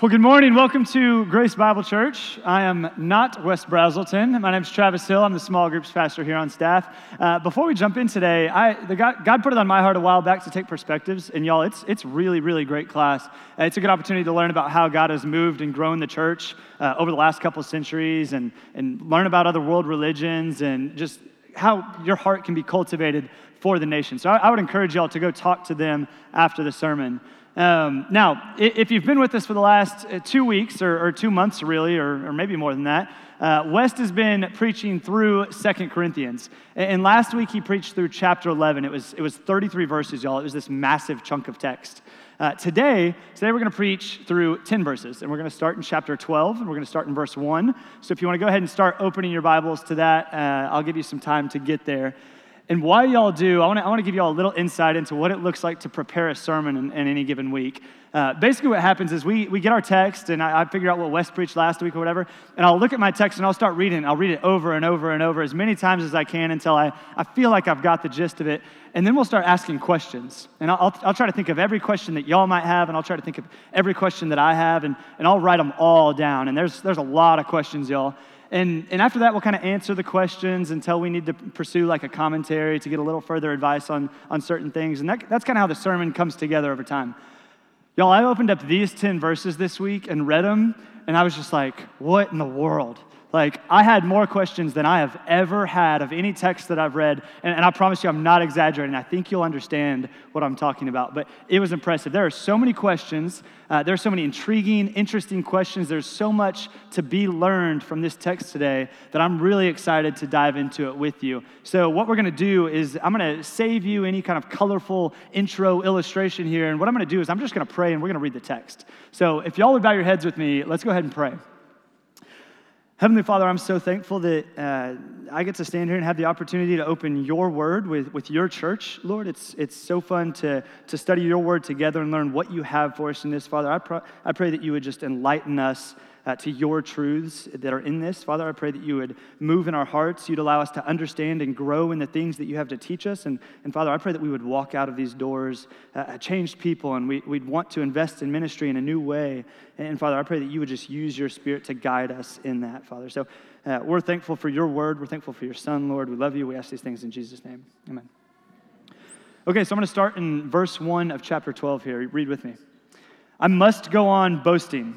Well, good morning. Welcome to Grace Bible Church. I am not Wes Brazelton. My name is Travis Hill. I'm the small groups pastor here on staff. Uh, before we jump in today, I, God, God, put it on my heart a while back to take perspectives, and y'all, it's it's really really great class. Uh, it's a good opportunity to learn about how God has moved and grown the church uh, over the last couple centuries, and and learn about other world religions, and just how your heart can be cultivated for the nation. So I, I would encourage y'all to go talk to them after the sermon. Um, now, if you've been with us for the last uh, two weeks or, or two months, really, or, or, maybe more than that, uh, Wes has been preaching through Second Corinthians. And last week he preached through chapter 11. It was, it was 33 verses, y'all. It was this massive chunk of text. Uh, today, today we're going to preach through 10 verses, and we're going to start in chapter 12, and we're going to start in verse 1. So if you want to go ahead and start opening your Bibles to that, uh, I'll give you some time to get there. And while y'all do, I want to I wanna give y'all a little insight into what it looks like to prepare a sermon in, in any given week. Uh, basically, what happens is we, we get our text, and I, I, figure out what Wes preached last week or whatever, and I'll look at my text and I'll start reading. I'll read it over and over and over as many times as I can until I, I feel like I've got the gist of it. And then we'll start asking questions. And I'll, I'll, I'll try to think of every question that y'all might have, and I'll try to think of every question that I have, and, and I'll write them all down. And there's, there's a lot of questions, y'all. And, and after that, we'll kind of answer the questions until we need to pursue like a commentary to get a little further advice on, on certain things. And that, that's kind of how the sermon comes together over time. Y'all, I opened up these 10 verses this week and read them, and I was just like, what in the world? Like, I had more questions than I have ever had of any text that I've read. And, and, I promise you, I'm not exaggerating. I think you'll understand what I'm talking about. But it was impressive. There are so many questions. Uh, there are so many intriguing, interesting questions. There's so much to be learned from this text today that I'm really excited to dive into it with you. So, what we're going to do is I'm going to save you any kind of colorful intro illustration here. And what I'm going to do is I'm just going to pray and we're going to read the text. So, if y'all would bow your heads with me, let's go ahead and pray. Heavenly Father, I'm so thankful that uh, I get to stand here and have the opportunity to open your word with, with your church, Lord. It's, it's so fun to, to study your word together and learn what you have for us in this, Father. I, pr- I pray that you would just enlighten us uh, to your truths that are in this. Father, I pray that you would move in our hearts. You'd allow us to understand and grow in the things that you have to teach us. And, and Father, I pray that we would walk out of these doors uh, changed people and we, we'd want to invest in ministry in a new way. And, Father, I pray that you would just use your spirit to guide us in that, Father. So uh, we're thankful for your word. We're thankful for your son, Lord. We love you. We ask these things in Jesus' name. Amen. Okay, so I'm going to start in verse 1 of chapter 12 here. Read with me. I must go on boasting.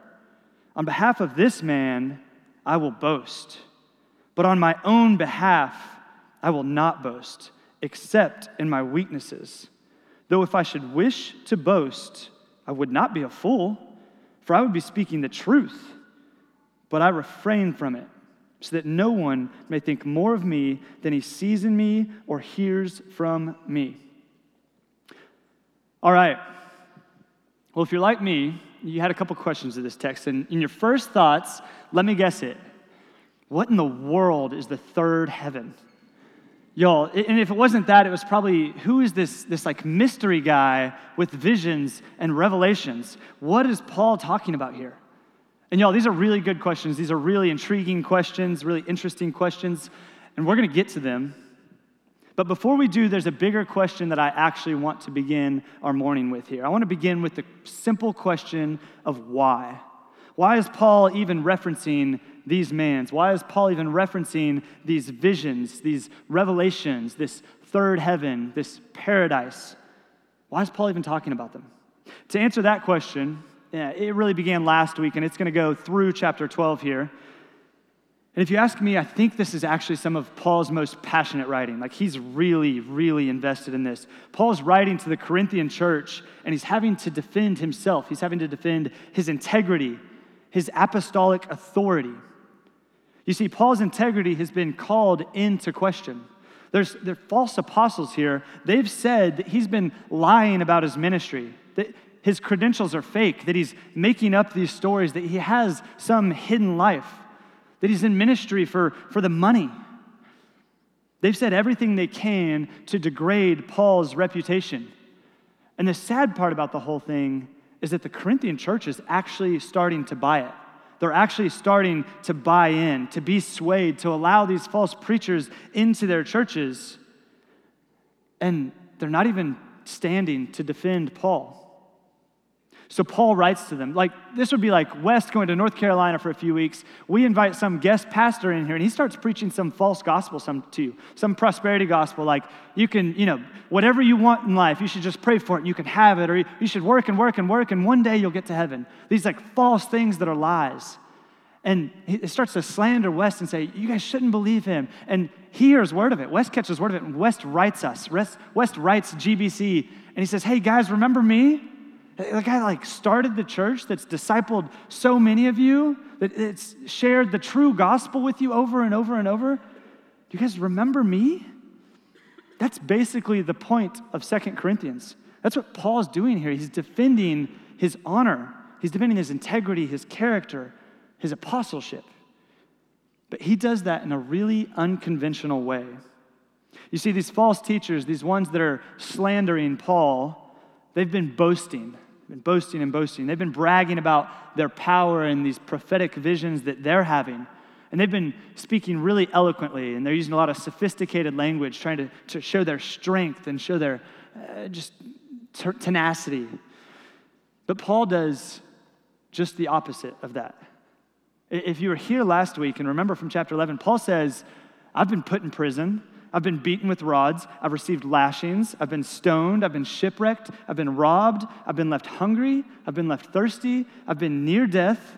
On behalf of this man, I will boast. But on my own behalf, I will not boast, except in my weaknesses. Though if I should wish to boast, I would not be a fool, for I would be speaking the truth. But I refrain from it, so that no one may think more of me than he sees in me or hears from me. All right. Well, if you're like me, you had a couple questions of this text, and in your first thoughts, let me guess it. What in the world is the third heaven? Y'all, and if it wasn't that, it was probably who is this, this like mystery guy with visions and revelations? What is Paul talking about here? And y'all, these are really good questions. These are really intriguing questions, really interesting questions, and we're going to get to them. But before we do, there's a bigger question that I actually want to begin our morning with here. I want to begin with the simple question of why. Why is Paul even referencing these mans? Why is Paul even referencing these visions, these revelations, this third heaven, this paradise? Why is Paul even talking about them? To answer that question, yeah, it really began last week, and it's going to go through chapter 12 here. And if you ask me, I think this is actually some of Paul's most passionate writing. Like he's really, really invested in this. Paul's writing to the Corinthian church, and he's having to defend himself. He's having to defend his integrity, his apostolic authority. You see, Paul's integrity has been called into question. There's there false apostles here. They've said that he's been lying about his ministry. That his credentials are fake, that he's making up these stories, that he has some hidden life, that he's in ministry for, for the money. They've said everything they can to degrade Paul's reputation. And the sad part about the whole thing is that the Corinthian church is actually starting to buy it. They're actually starting to buy in, to be swayed, to allow these false preachers into their churches. And they're not even standing to defend Paul. So Paul writes to them, like this would be like Wes going to North Carolina for a few weeks. We invite some guest pastor in here, and he starts preaching some false gospel some to you, some prosperity gospel, like you can, you know, whatever you want in life, you should just pray for it, and you can have it, or you should work and work and work, and one day you'll get to heaven. These like false things that are lies. And he starts to slander Wes and say, You guys shouldn't believe him. And he hears word of it. Wes catches word of it, and Wes writes us. Wes, Wes writes GBC, and he says, Hey guys, remember me? The guy like started the church that's discipled so many of you, that it's shared the true gospel with you over and over and over. Do you guys remember me? That's basically the point of Second Corinthians. That's what Paul's doing here. He's defending his honor, he's defending his integrity, his character, his apostleship. But he does that in a really unconventional way. You see, these false teachers, these ones that are slandering Paul, they've been boasting been boasting and boasting. They've been bragging about their power and these prophetic visions that they're having. And they've been speaking really eloquently, and they're using a lot of sophisticated language, trying to, to show their strength and show their uh, just tenacity. But Paul does just the opposite of that. If you were here last week and remember from chapter 11, Paul says, I've been put in prison. I've been beaten with rods. I've received lashings. I've been stoned. I've been shipwrecked. I've been robbed. I've been left hungry. I've been left thirsty. I've been near death.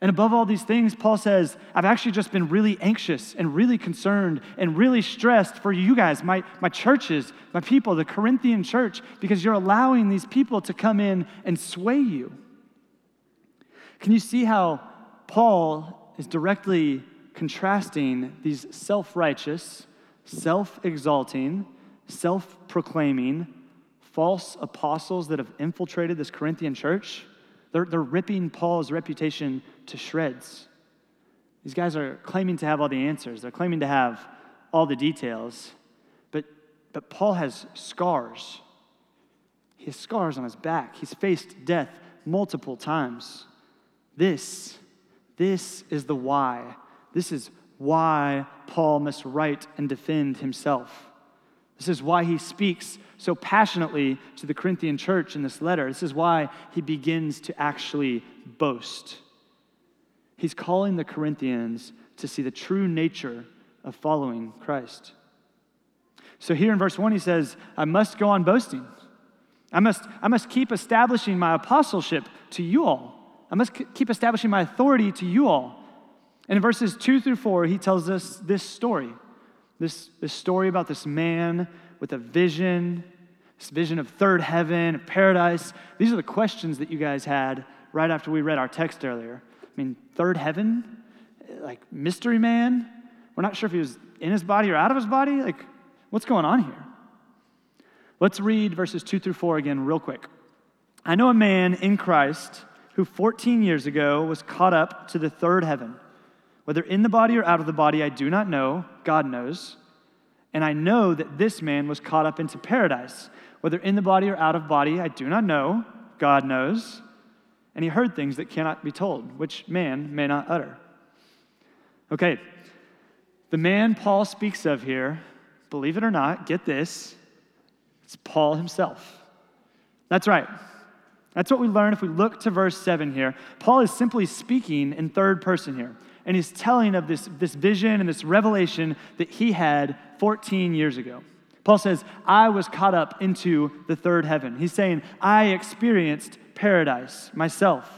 And above all these things, Paul says, I've actually just been really anxious and really concerned and really stressed for you guys, my, my churches, my people, the Corinthian church, because you're allowing these people to come in and sway you. Can you see how Paul is directly contrasting these self righteous, self exalting, self proclaiming, false apostles that have infiltrated this Corinthian church, they're, they're ripping Paul's reputation to shreds. These guys are claiming to have all the answers, they're claiming to have all the details, but, but Paul has scars. He has scars on his back. He's faced death multiple times. This, this is the why. This is why Paul must write and defend himself. This is why he speaks so passionately to the Corinthian church in this letter. This is why he begins to actually boast. He's calling the Corinthians to see the true nature of following Christ. So here in verse 1, he says, I must go on boasting. I must, I must keep establishing my apostleship to you all. I must keep establishing my authority to you all. And in verses two through four, he tells us this story this, this story about this man with a vision, this vision of third heaven, of paradise. These are the questions that you guys had right after we read our text earlier. I mean, third heaven? Like mystery man? We're not sure if he was in his body or out of his body. Like, what's going on here? Let's read verses 2 through 4 again, real quick. I know a man in Christ who 14 years ago was caught up to the third heaven. Whether in the body or out of the body, I do not know. God knows. And I know that this man was caught up into paradise. Whether in the body or out of body, I do not know. God knows. And he heard things that cannot be told, which man may not utter. Okay, the man Paul speaks of here, believe it or not, get this, it's Paul himself. That's right. That's what we learn if we look to verse 7 here. Paul is simply speaking in third person here and he's telling of this, this vision and this revelation that he had 14 years ago. Paul says, I was caught up into the third heaven. He's saying, I experienced paradise myself.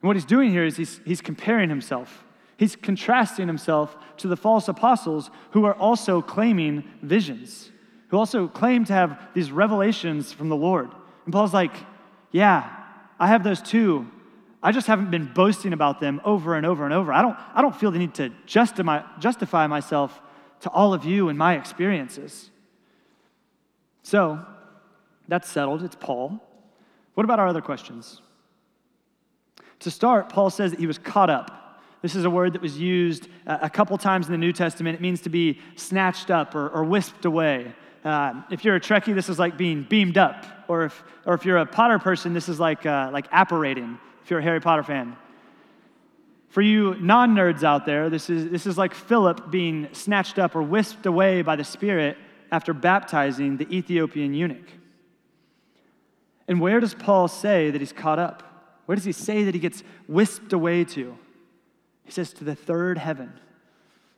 And what he's doing here is he's, he's comparing himself. He's contrasting himself to the false apostles who are also claiming visions, who also claim to have these revelations from the Lord. And Paul's like, Yeah, I have those too, I just haven't been boasting about them over and over and over. I don't, I don't feel the need to justify, justify myself to all of you and my experiences. So, that's settled. It's Paul. What about our other questions? To start, Paul says that he was caught up. This is a word that was used uh, a couple times in the New Testament. It means to be snatched up or, or whisked away. Uh, if you're a Trekkie, this is like being beamed up. Or if, or if you're a Potter person, this is like, uh, like apparating, if you're a Harry Potter fan. For you non nerds out there, this is, this is like Philip being snatched up or whisked away by the Spirit after baptizing the Ethiopian eunuch. And where does Paul say that he's caught up? Where does he say that he gets whisked away to? He says to the third heaven.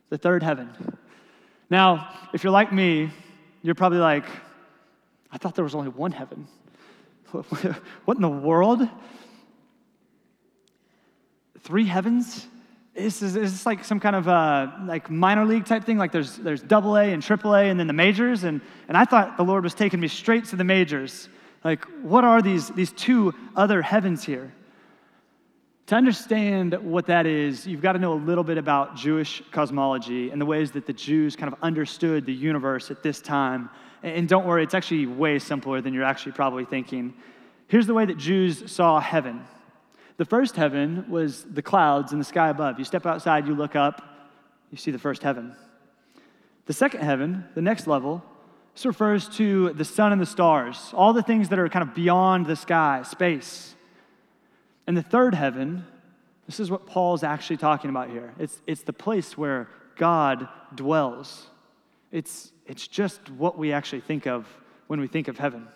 The third heaven. Now, if you're like me, you're probably like, I thought there was only one heaven. What in the world? Three heavens? Is, is, is this like some kind of uh, like minor league type thing? Like there's, there's double A and triple A and then the majors? And, and I thought the Lord was taking me straight to the majors. Like, what are these, these two other heavens here? To understand what that is, you've got to know a little bit about Jewish cosmology and the ways that the Jews kind of understood the universe at this time. And don't worry, it's actually way simpler than you're actually probably thinking. Here's the way that Jews saw heaven the first heaven was the clouds in the sky above. You step outside, you look up, you see the first heaven. The second heaven, the next level, this refers to the sun and the stars, all the things that are kind of beyond the sky, space. And the third heaven, this is what Paul's actually talking about here. It's, it's the place where God dwells. It's, it's just what we actually think of when we think of heaven.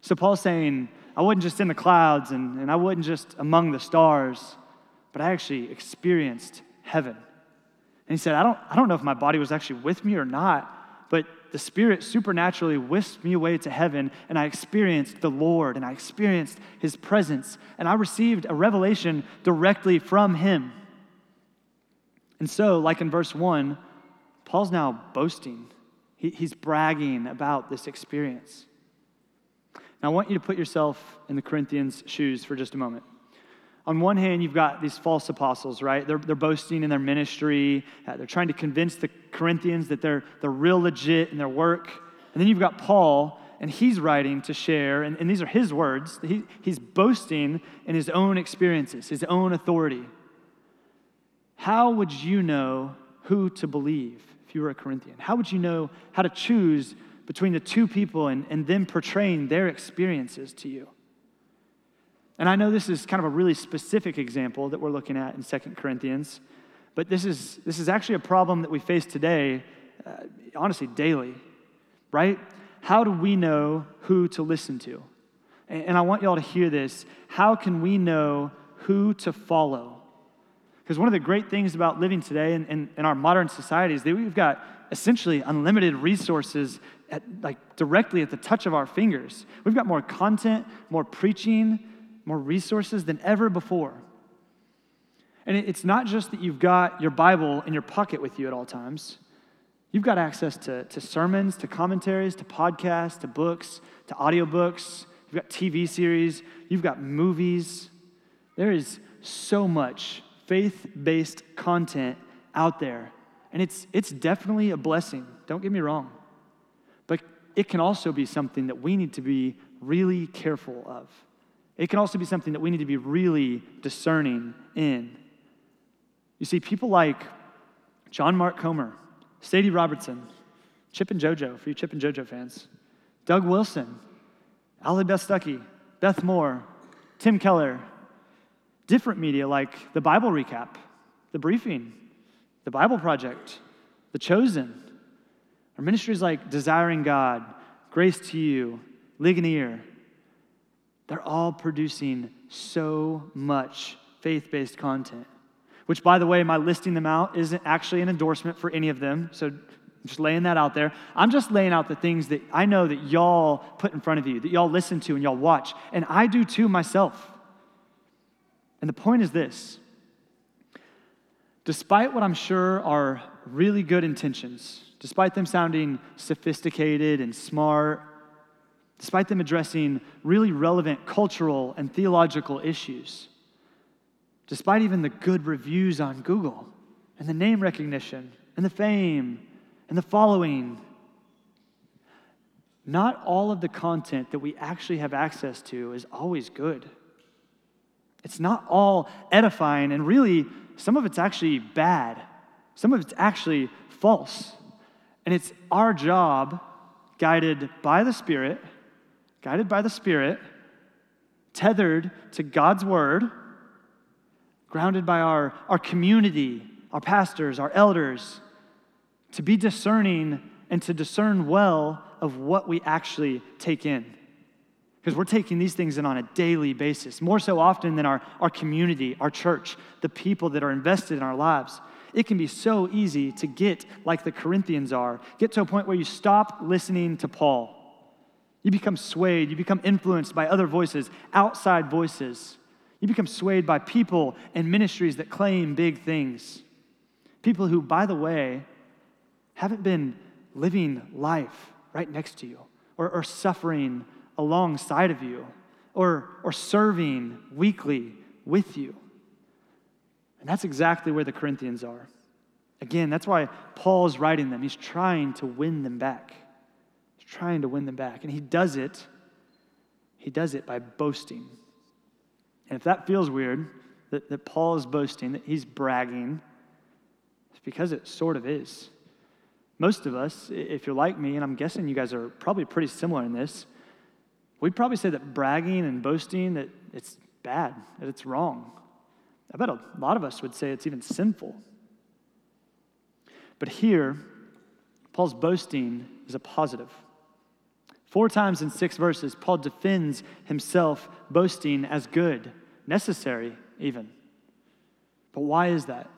So Paul's saying, I wasn't just in the clouds and, and I wasn't just among the stars, but I actually experienced heaven. And he said, I don't, I don't know if my body was actually with me or not, but the Spirit supernaturally whisked me away to heaven, and I experienced the Lord, and I experienced His presence, and I received a revelation directly from Him. And so, like in verse 1, Paul's now boasting. He, he's bragging about this experience. Now, I want you to put yourself in the Corinthians' shoes for just a moment on one hand, you've got these false apostles, right? They're, they're boasting in their ministry. Uh, they're trying to convince the Corinthians that they're, they're real legit in their work. And then you've got Paul, and he's writing to share, and, and these are his words. He, he's boasting in his own experiences, his own authority. How would you know who to believe if you were a Corinthian? How would you know how to choose between the two people and, and them portraying their experiences to you? And I know this is kind of a really specific example that we're looking at in Second Corinthians, but this is, this is actually a problem that we face today, uh, honestly, daily, right? How do we know who to listen to? And, and I want y'all to hear this. How can we know who to follow? Because one of the great things about living today in, in, in, our modern society is that we've got essentially unlimited resources at, like directly at the touch of our fingers. We've got more content, more preaching, more resources than ever before. And it's not just that you've got your Bible in your pocket with you at all times. You've got access to, to sermons, to commentaries, to podcasts, to books, to audiobooks. You've got TV series. You've got movies. There is so much faith based content out there. And it's, it's definitely a blessing. Don't get me wrong. But it can also be something that we need to be really careful of. It can also be something that we need to be really discerning in. You see, people like John Mark Comer, Sadie Robertson, Chip and JoJo, for you Chip and JoJo fans, Doug Wilson, Allie Beth Stuckey, Beth Moore, Tim Keller, different media like the Bible Recap, the Briefing, the Bible Project, the Chosen, or ministries like Desiring God, Grace to You, Ligonier, they're all producing so much faith based content. Which, by the way, my listing them out isn't actually an endorsement for any of them. So just laying that out there. I'm just laying out the things that I know that y'all put in front of you, that y'all listen to and y'all watch. And I do too myself. And the point is this despite what I'm sure are really good intentions, despite them sounding sophisticated and smart despite them addressing really relevant cultural and theological issues, despite even the good reviews on Google and the name recognition and the fame and the following, not all of the content that we actually have access to is always good. It's not all edifying, and really, some of it's actually bad. Some of it's actually false. And it's our job, guided by the Spirit, guided by the Spirit, tethered to God's Word, grounded by our, our community, our pastors, our elders, to be discerning and to discern well of what we actually take in. Because we're taking these things in on a daily basis, more so often than our, our community, our church, the people that are invested in our lives. It can be so easy to get like the Corinthians are, get to a point where you stop listening to Paul. You become swayed, you become influenced by other voices, outside voices. You become swayed by people and ministries that claim big things. People who, by the way, haven't been living life right next to you or, or suffering alongside of you or, or serving weekly with you. And that's exactly where the Corinthians are. Again, that's why Paul is writing them. He's trying to win them back. He's trying to win them back. And he does it, he does it by boasting. And if that feels weird, that, that Paul is boasting, that he's bragging, it's because it sort of is. Most of us, if you're like me, and I'm guessing you guys are probably pretty similar in this, we'd probably say that bragging and boasting, that it's bad, that it's wrong. I bet a lot of us would say it's even sinful. But here, Paul's boasting is a positive. Four times in six verses, Paul defends himself boasting as good, necessary even. But why is that?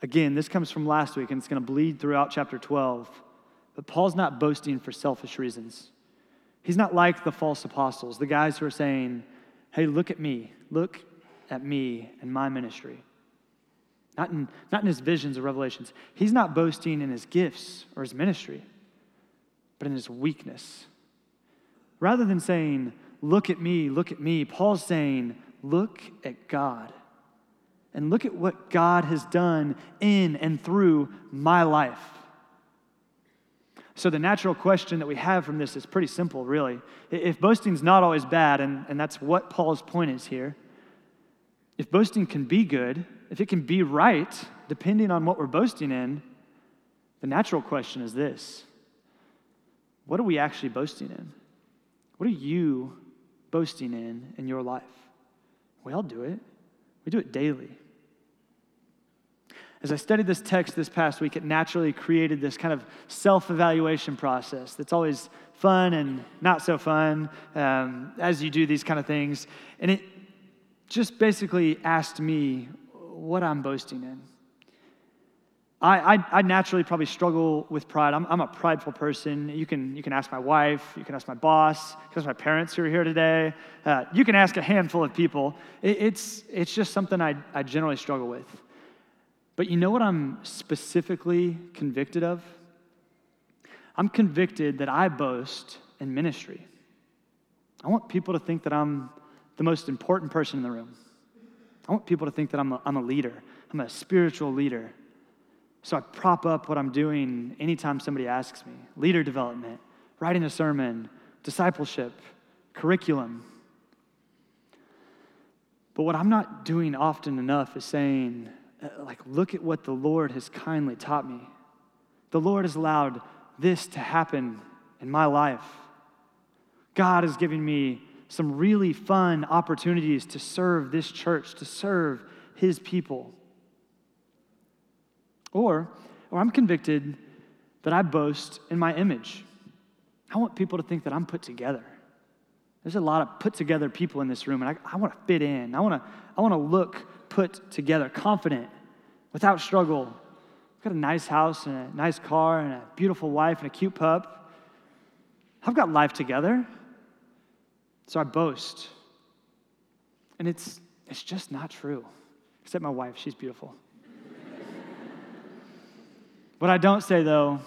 Again, this comes from last week and it's going to bleed throughout chapter 12. But Paul's not boasting for selfish reasons. He's not like the false apostles, the guys who are saying, hey, look at me, look at me and my ministry. Not in, not in his visions or revelations. He's not boasting in his gifts or his ministry, but in his weakness. Rather than saying, look at me, look at me, Paul's saying, look at God. And look at what God has done in and through my life. So, the natural question that we have from this is pretty simple, really. If boasting's not always bad, and, and that's what Paul's point is here, if boasting can be good, if it can be right, depending on what we're boasting in, the natural question is this What are we actually boasting in? What are you boasting in in your life? We all do it, we do it daily. As I studied this text this past week, it naturally created this kind of self evaluation process that's always fun and not so fun um, as you do these kind of things. And it just basically asked me what I'm boasting in. I, I, I, naturally probably struggle with pride. I'm, I'm, a prideful person. You can, you can ask my wife, you can ask my boss, you can ask my parents who are here today. Uh, you can ask a handful of people. It, it's, it's just something I, I generally struggle with. But you know what I'm specifically convicted of? I'm convicted that I boast in ministry. I want people to think that I'm the most important person in the room. I want people to think that I'm a, I'm a leader, I'm a spiritual leader. So I prop up what I'm doing anytime somebody asks me leader development, writing a sermon, discipleship, curriculum. But what I'm not doing often enough is saying, Uh, like, look at what the Lord has kindly taught me. The Lord has allowed this to happen in my life. God is giving me some really fun opportunities to serve this church, to serve His people. Or, or I'm convicted that I boast in my image. I want people to think that I'm put together. There's a lot of put together people in this room, and I, I want to fit in. I want to I want to look put together, confident, without struggle. I've got a nice house and a nice car and a beautiful wife and a cute pup. I've got life together. So I boast. And it's, it's just not true. Except my wife, she's beautiful. what I don't say, though,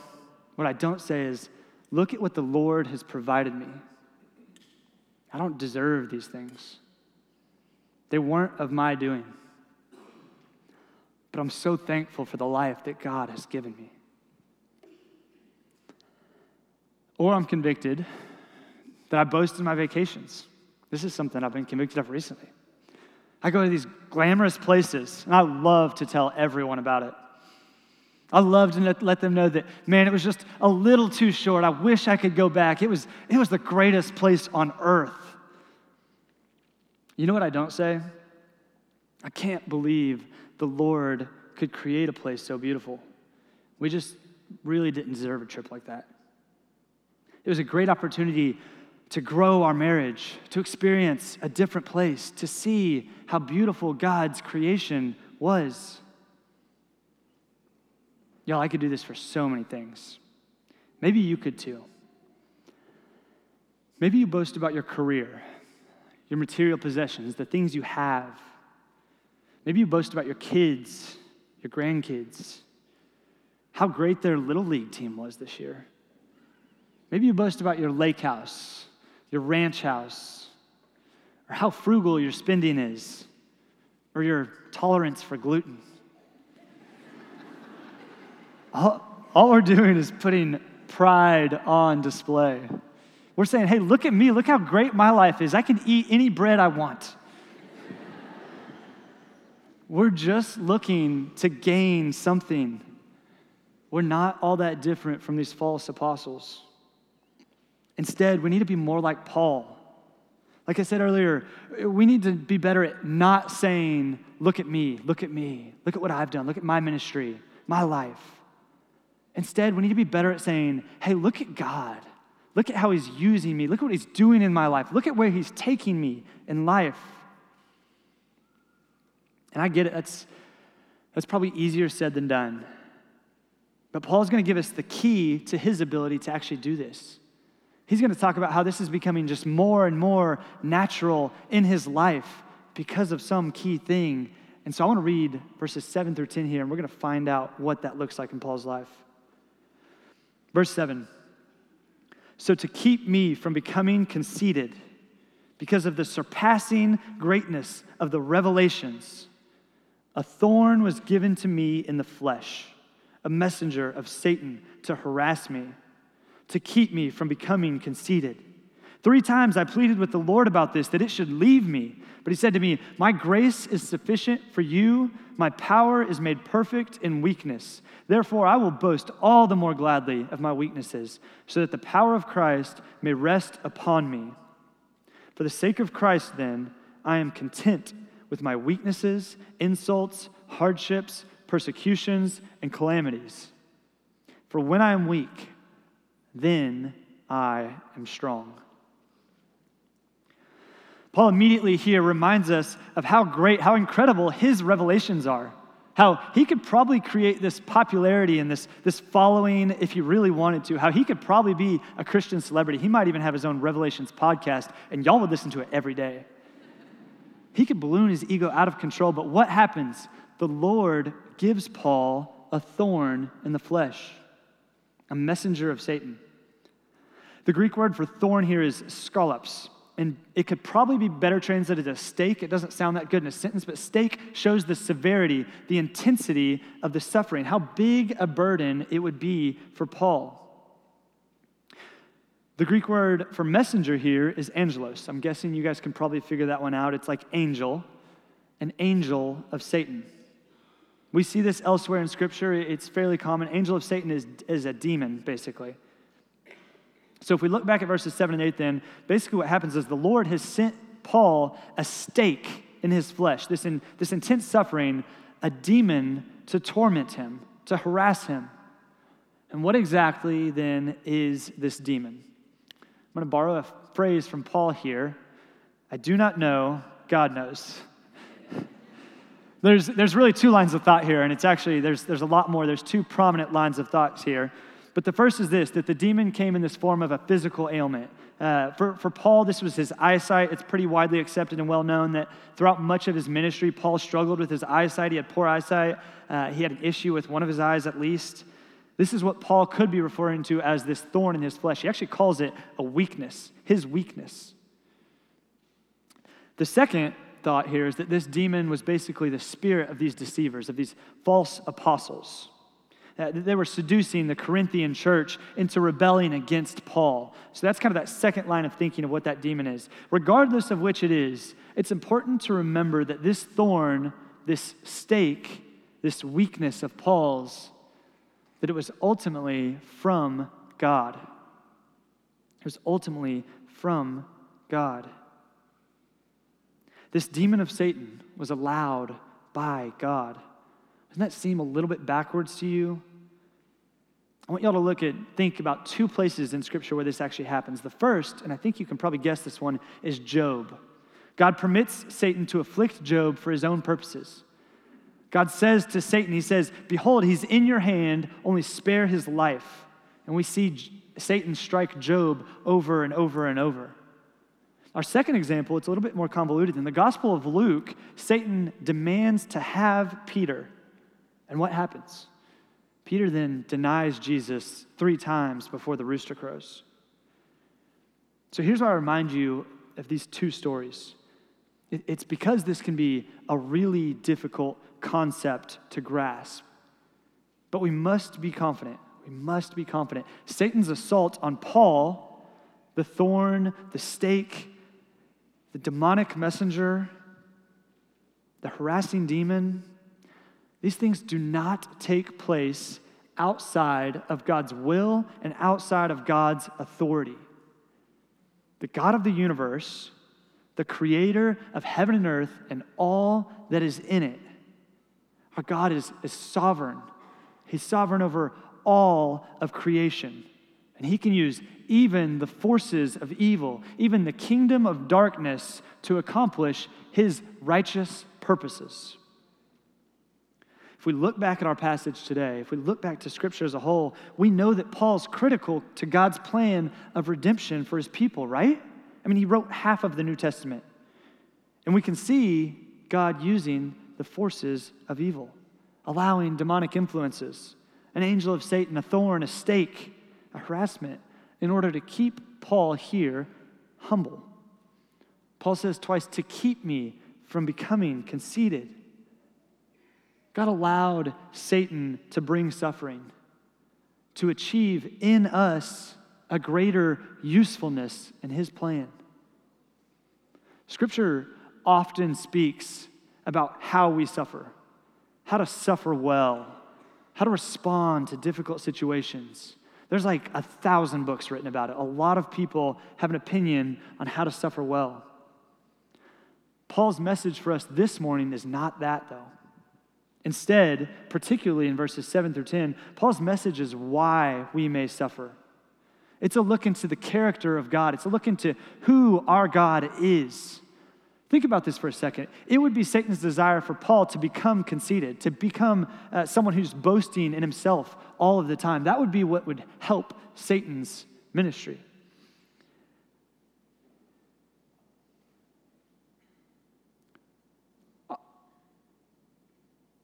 what I don't say is, look at what the Lord has provided me. I don't deserve these things. They weren't of my doing. But I'm so thankful for the life that God has given me. Or I'm convicted that I boast in my vacations. This is something I've been convicted of recently. I go to these glamorous places, and I love to tell everyone about it. I love to let them know that, man, it was just a little too short. I wish I could go back. It was, it was the greatest place on earth. You know what I don't say? I can't believe the Lord could create a place so beautiful. We just really didn't deserve a trip like that. It was a great opportunity to grow our marriage, to experience a different place, to see how beautiful God's creation was. Y'all, I could do this for so many things. Maybe you could too. Maybe you boast about your career, your material possessions, the things you have. Maybe you boast about your kids, your grandkids, how great their little league team was this year. Maybe you boast about your lake house, your ranch house, or how frugal your spending is, or your tolerance for gluten. all, all we're doing is putting pride on display. We're saying, hey, look at me, look how great my life is. I can eat any bread I want. We're just looking to gain something. We're not all that different from these false apostles. Instead, we need to be more like Paul. Like I said earlier, we need to be better at not saying, Look at me, look at me, look at what I've done, look at my ministry, my life. Instead, we need to be better at saying, Hey, look at God. Look at how He's using me. Look at what He's doing in my life. Look at where He's taking me in life. And I get it, that's, that's probably easier said than done. But Paul's going to give us the key to his ability to actually do this. He's going to talk about how this is becoming just more and more natural in his life because of some key thing. And so I want to read verses 7 through 10 here, and we're going to find out what that looks like in Paul's life. Verse 7 So to keep me from becoming conceited because of the surpassing greatness of the revelations, a thorn was given to me in the flesh, a messenger of Satan to harass me to keep me from becoming conceited. Three times I pleaded with the Lord about this, that it should leave me. But he said to me, My grace is sufficient for you. My power is made perfect in weakness. Therefore, I will boast all the more gladly of my weaknesses, so that the power of Christ may rest upon me. For the sake of Christ, then, I am content with my weaknesses, insults, hardships, persecutions, and calamities. For when I am weak, then I am strong. Paul immediately here reminds us of how great, how incredible his revelations are. How he could probably create this popularity and this, this following if he really wanted to. How he could probably be a Christian celebrity. He might even have his own Revelations podcast, and y'all would listen to it every day. He could balloon his ego out of control, but what happens? The Lord gives Paul a thorn in the flesh, a messenger of Satan. The Greek word for thorn here is skolops, and it could probably be better translated as stake. It doesn't sound that good in a sentence, but stake shows the severity, the intensity of the suffering, how big a burden it would be for Paul. The Greek word for messenger here is angelos. I'm guessing you guys can probably figure that one out. It's like angel, an angel of Satan. We see this elsewhere in Scripture. It's fairly common. Angel of Satan is, is a demon, basically. So if we look back at verses 7 and 8, then basically what happens is the Lord has sent Paul a stake in his flesh, this, in, this intense suffering, a demon to torment him, to harass him. And what exactly then is this demon? I'm going to borrow a phrase from Paul here. I do not know, God knows. there's, there's really two lines of thought here, and it's actually, there's, there's a lot more. There's two prominent lines of thoughts here. But the first is this that the demon came in this form of a physical ailment. Uh, for, for Paul, this was his eyesight. It's pretty widely accepted and well known that throughout much of his ministry, Paul struggled with his eyesight. He had poor eyesight, uh, he had an issue with one of his eyes at least. This is what Paul could be referring to as this thorn in his flesh. He actually calls it a weakness, his weakness. The second thought here is that this demon was basically the spirit of these deceivers, of these false apostles. They were seducing the Corinthian church into rebelling against Paul. So that's kind of that second line of thinking of what that demon is. Regardless of which it is, it's important to remember that this thorn, this stake, this weakness of Paul's, that it was ultimately from God. It was ultimately from God. This demon of Satan was allowed by God. Doesn't that seem a little bit backwards to you? I want y'all to look at, think about two places in Scripture where this actually happens. The first, and I think you can probably guess this one, is Job. God permits Satan to afflict Job for his own purposes. God says to Satan, He says, Behold, he's in your hand, only spare his life. And we see Satan strike Job over and over and over. Our second example, it's a little bit more convoluted. In the Gospel of Luke, Satan demands to have Peter. And what happens? Peter then denies Jesus three times before the rooster crows. So here's why I remind you of these two stories. It's because this can be a really difficult concept to grasp. But we must be confident. We must be confident. Satan's assault on Paul, the thorn, the stake, the demonic messenger, the harassing demon, these things do not take place outside of God's will and outside of God's authority. The God of the universe, the creator of heaven and earth and all that is in it, our God is, is sovereign. He's sovereign over all of creation. And he can use even the forces of evil, even the kingdom of darkness, to accomplish his righteous purposes. If we look back at our passage today, if we look back to Scripture as a whole, we know that Paul's critical to God's plan of redemption for his people, right? I mean, he wrote half of the New Testament. And we can see God using the forces of evil, allowing demonic influences, an angel of Satan, a thorn, a stake, a harassment, in order to keep Paul here humble. Paul says twice, to keep me from becoming conceited. God allowed Satan to bring suffering, to achieve in us a greater usefulness in his plan. Scripture often speaks about how we suffer, how to suffer well, how to respond to difficult situations. There's like a thousand books written about it. A lot of people have an opinion on how to suffer well. Paul's message for us this morning is not that, though. Instead, particularly in verses 7 through 10, Paul's message is why we may suffer. It's a look into the character of God, it's a look into who our God is. Think about this for a second. It would be Satan's desire for Paul to become conceited, to become uh, someone who's boasting in himself all of the time. That would be what would help Satan's ministry.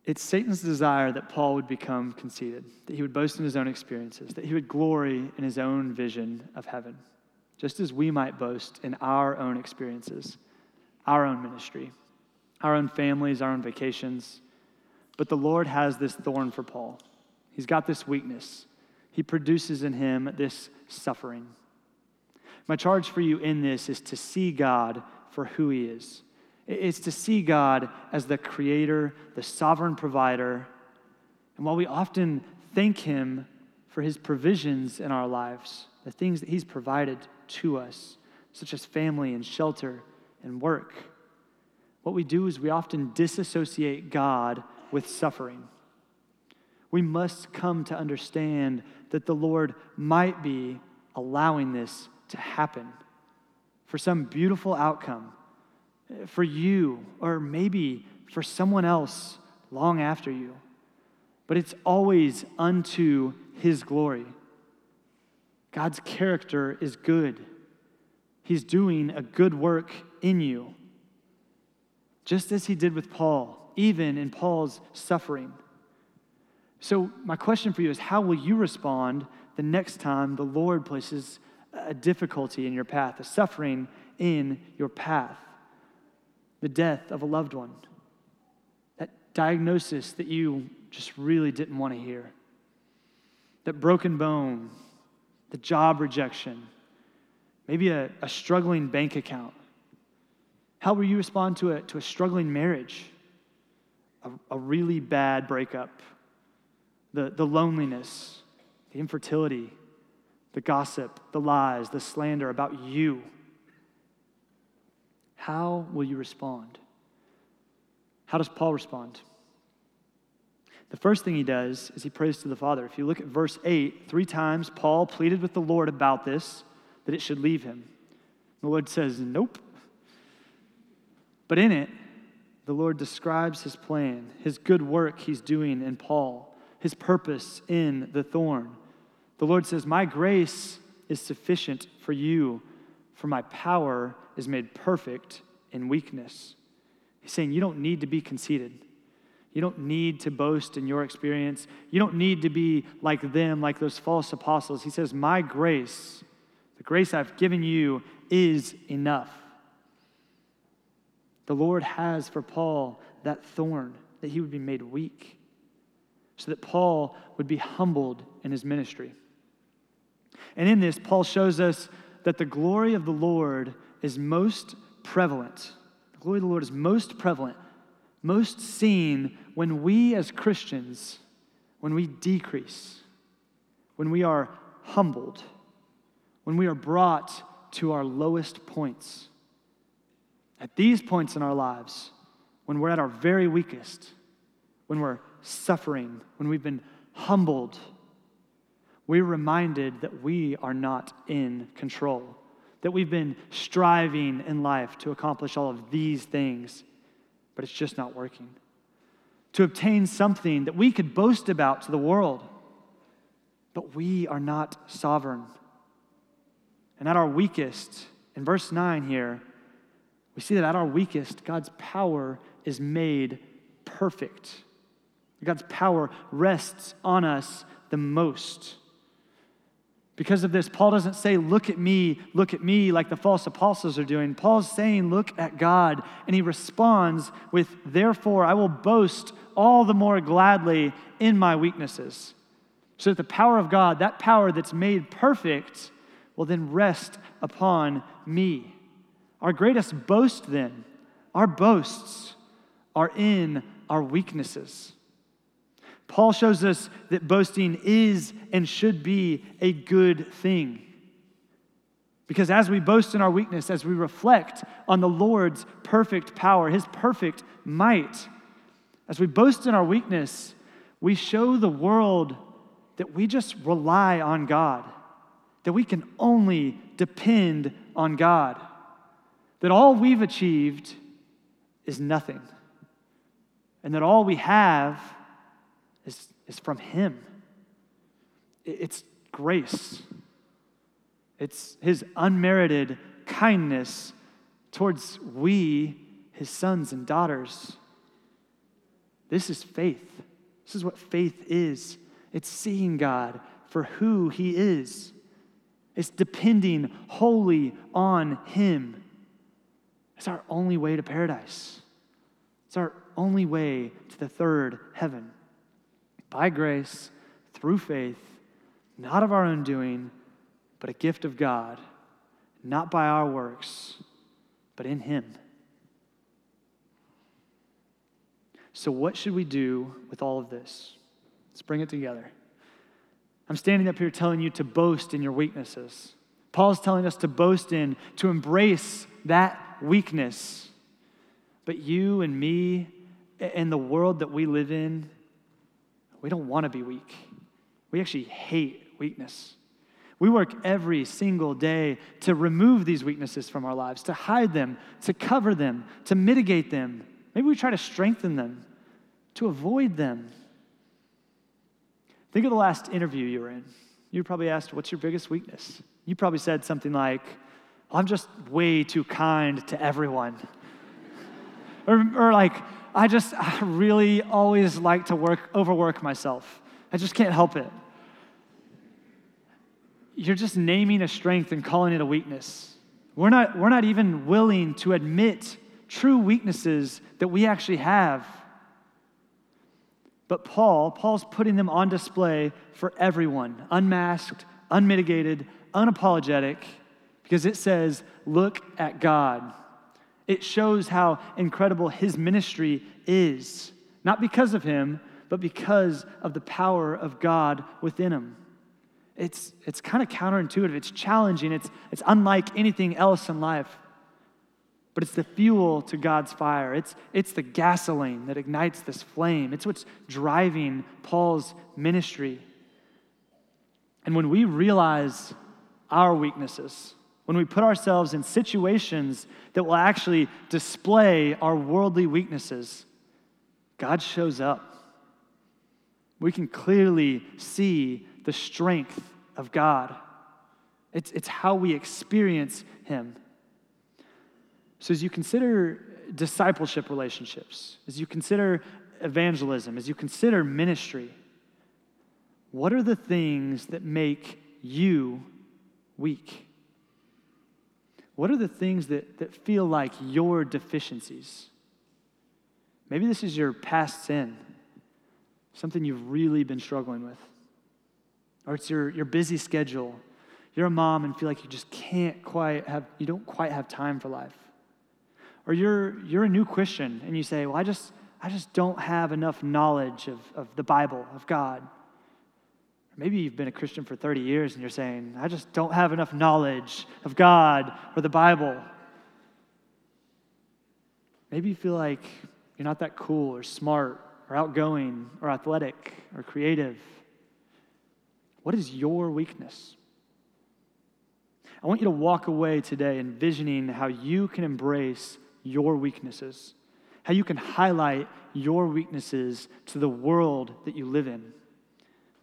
It's Satan's desire that Paul would become conceited, that he would boast in his own experiences, that he would glory in his own vision of heaven, just as we might boast in our own experiences, our own ministry, our own families, our own vacations. But the Lord has this thorn for Paul. He's got this weakness. He produces in him this suffering. My charge for you in this is to see God for who he is it's to see God as the creator, the sovereign provider. And while we often thank Him for His provisions in our lives, the things that He's provided to us, such as family and shelter and work, what we do is we often disassociate God with suffering. We must come to understand that the Lord might be allowing this to happen for some beautiful outcome for you, or maybe for someone else long after you. But it's always unto His glory. God's character is good, He's doing a good work in you, just as He did with Paul, even in Paul's suffering. So, my question for you is how will you respond the next time the Lord places a difficulty in your path, a suffering in your path? The death of a loved one, that diagnosis that you just really didn't want to hear. that broken bone, the job rejection, maybe a, a struggling bank account. How will you respond to a, to a struggling marriage, a, a really bad breakup, the, the loneliness, the infertility, the gossip, the lies, the slander about you? How will you respond? How does Paul respond? The first thing he does is he prays to the Father. If you look at verse 8, three times Paul pleaded with the Lord about this, that it should leave him. The Lord says, Nope. But in it, the Lord describes his plan, his good work he's doing in Paul, his purpose in the thorn. The Lord says, My grace is sufficient for you, for my power is made perfect in weakness. He's saying, You don't need to be conceited. You don't need to boast in your experience. You don't need to be like them, like those false apostles. He says, My grace, the grace I've given you, is enough. The Lord has for Paul that thorn, that he would be made weak, so that Paul would be humbled in his ministry. And in this, Paul shows us that the glory of the Lord is most prevalent. The glory of the Lord is most prevalent, most seen when we as Christians, when we decrease, when we are humbled, when we are brought to our lowest points. At these points in our lives, when we're at our very weakest, when we're suffering, when we've been humbled, we're reminded that we are not in control that we've been striving in life to accomplish all of these things, but it's just not working. To obtain something that we could boast about to the world, but we are not sovereign. And at our weakest, in verse 9 here, we see that at our weakest, God's power is made perfect. God's power rests on us the most. Because of this, Paul doesn't say, Look at me, look at me, like the false apostles are doing. Paul's saying, Look at God. And he responds with, Therefore, I will boast all the more gladly in my weaknesses. So that the power of God, that power that's made perfect, will then rest upon me. Our greatest boast, then, our boasts are in our weaknesses. Paul shows us that boasting is and should be a good thing. Because as we boast in our weakness, as we reflect on the Lord's perfect power, his perfect might, as we boast in our weakness, we show the world that we just rely on God, that we can only depend on God, that all we've achieved is nothing, and that all we have is, is from Him. It's grace, it's His unmerited kindness towards we, His sons and daughters. This is faith. This is what faith is it's seeing God for who He is, it's depending wholly on Him. It's our only way to paradise. It's our only way to the third heaven by grace, through faith, not of our own doing, but a gift of God, not by our works, but in Him. So, what should we do with all of this? Let's bring it together. I'm standing up here telling you to boast in your weaknesses. Paul's telling us to boast in, to embrace that weakness. But you and me and the world that we live in, we don't want to be weak. We actually hate weakness. We work every single day to remove these weaknesses from our lives, to hide them, to cover them, to mitigate them. Maybe we try to strengthen them, to avoid them. Think of the last interview you were in. You probably asked, What's your biggest weakness? You probably said something like, I'm just way too kind to everyone. or, or like, I just I really always like to work, overwork myself. I just can't help it. You're just naming a strength and calling it a weakness. We're not, we're not even willing to admit true weaknesses that we actually have. But Paul, Paul's putting them on display for everyone, unmasked, unmitigated, unapologetic, because it says, Look at God. It shows how incredible his ministry is, not because of him, but because of the power of God within him. It's, it's kind of counterintuitive, it's challenging, it's, it's unlike anything else in life. But it's the fuel to God's fire. It's, it's the gasoline that ignites this flame. It's what's driving Paul's ministry. And when we realize our weaknesses, when we put ourselves in situations that will actually display our worldly weaknesses, God shows up. We can clearly see the strength of God. It's, it's how we experience Him. So, as you consider discipleship relationships, as you consider evangelism, as you consider ministry, what are the things that make you weak? What are the things that, that feel like your deficiencies? Maybe this is your past sin, something you've really been struggling with. Or it's your, your busy schedule. You're a mom and feel like you just can't quite have, you don't quite have time for life. Or you're, you're a new Christian and you say, well, I just, I just don't have enough knowledge of, of the Bible, of God. Maybe you've been a Christian for 30 years and you're saying, I just don't have enough knowledge of God or the Bible. Maybe you feel like you're not that cool or smart or outgoing or athletic or creative. What is your weakness? I want you to walk away today envisioning how you can embrace your weaknesses, how you can highlight your weaknesses to the world that you live in.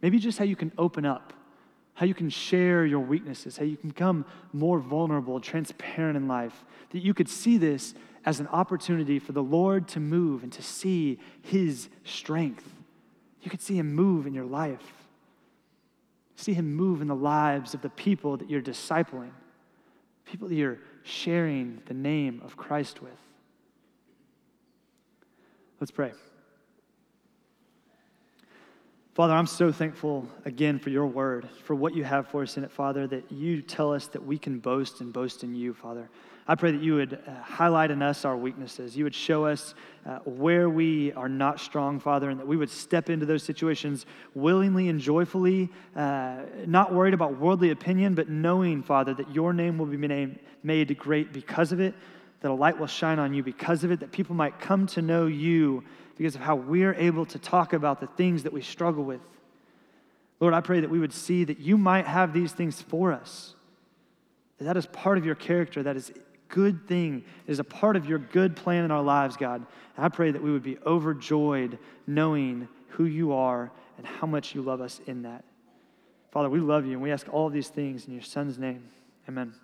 Maybe just how you can open up, how you can share your weaknesses, how you can become more vulnerable, transparent in life, that you could see this as an opportunity for the Lord to move and to see His strength. You could see Him move in your life, see Him move in the lives of the people that you're discipling, people that you're sharing the name of Christ with. Let's pray. Father, I'm so thankful again for your word, for what you have for us in it, Father, that you tell us that we can boast and boast in you, Father. I pray that you would uh, highlight in us our weaknesses. You would show us uh, where we are not strong, Father, and that we would step into those situations willingly and joyfully, uh, not worried about worldly opinion, but knowing, Father, that your name will be made, made great because of it, that a light will shine on you because of it, that people might come to know you because of how we're able to talk about the things that we struggle with. Lord, I pray that we would see that you might have these things for us. That, that is part of your character. That is good thing is a part of your good plan in our lives, God. And I pray that we would be overjoyed knowing who you are and how much you love us in that. Father, we love you and we ask all these things in your Son's name. Amen.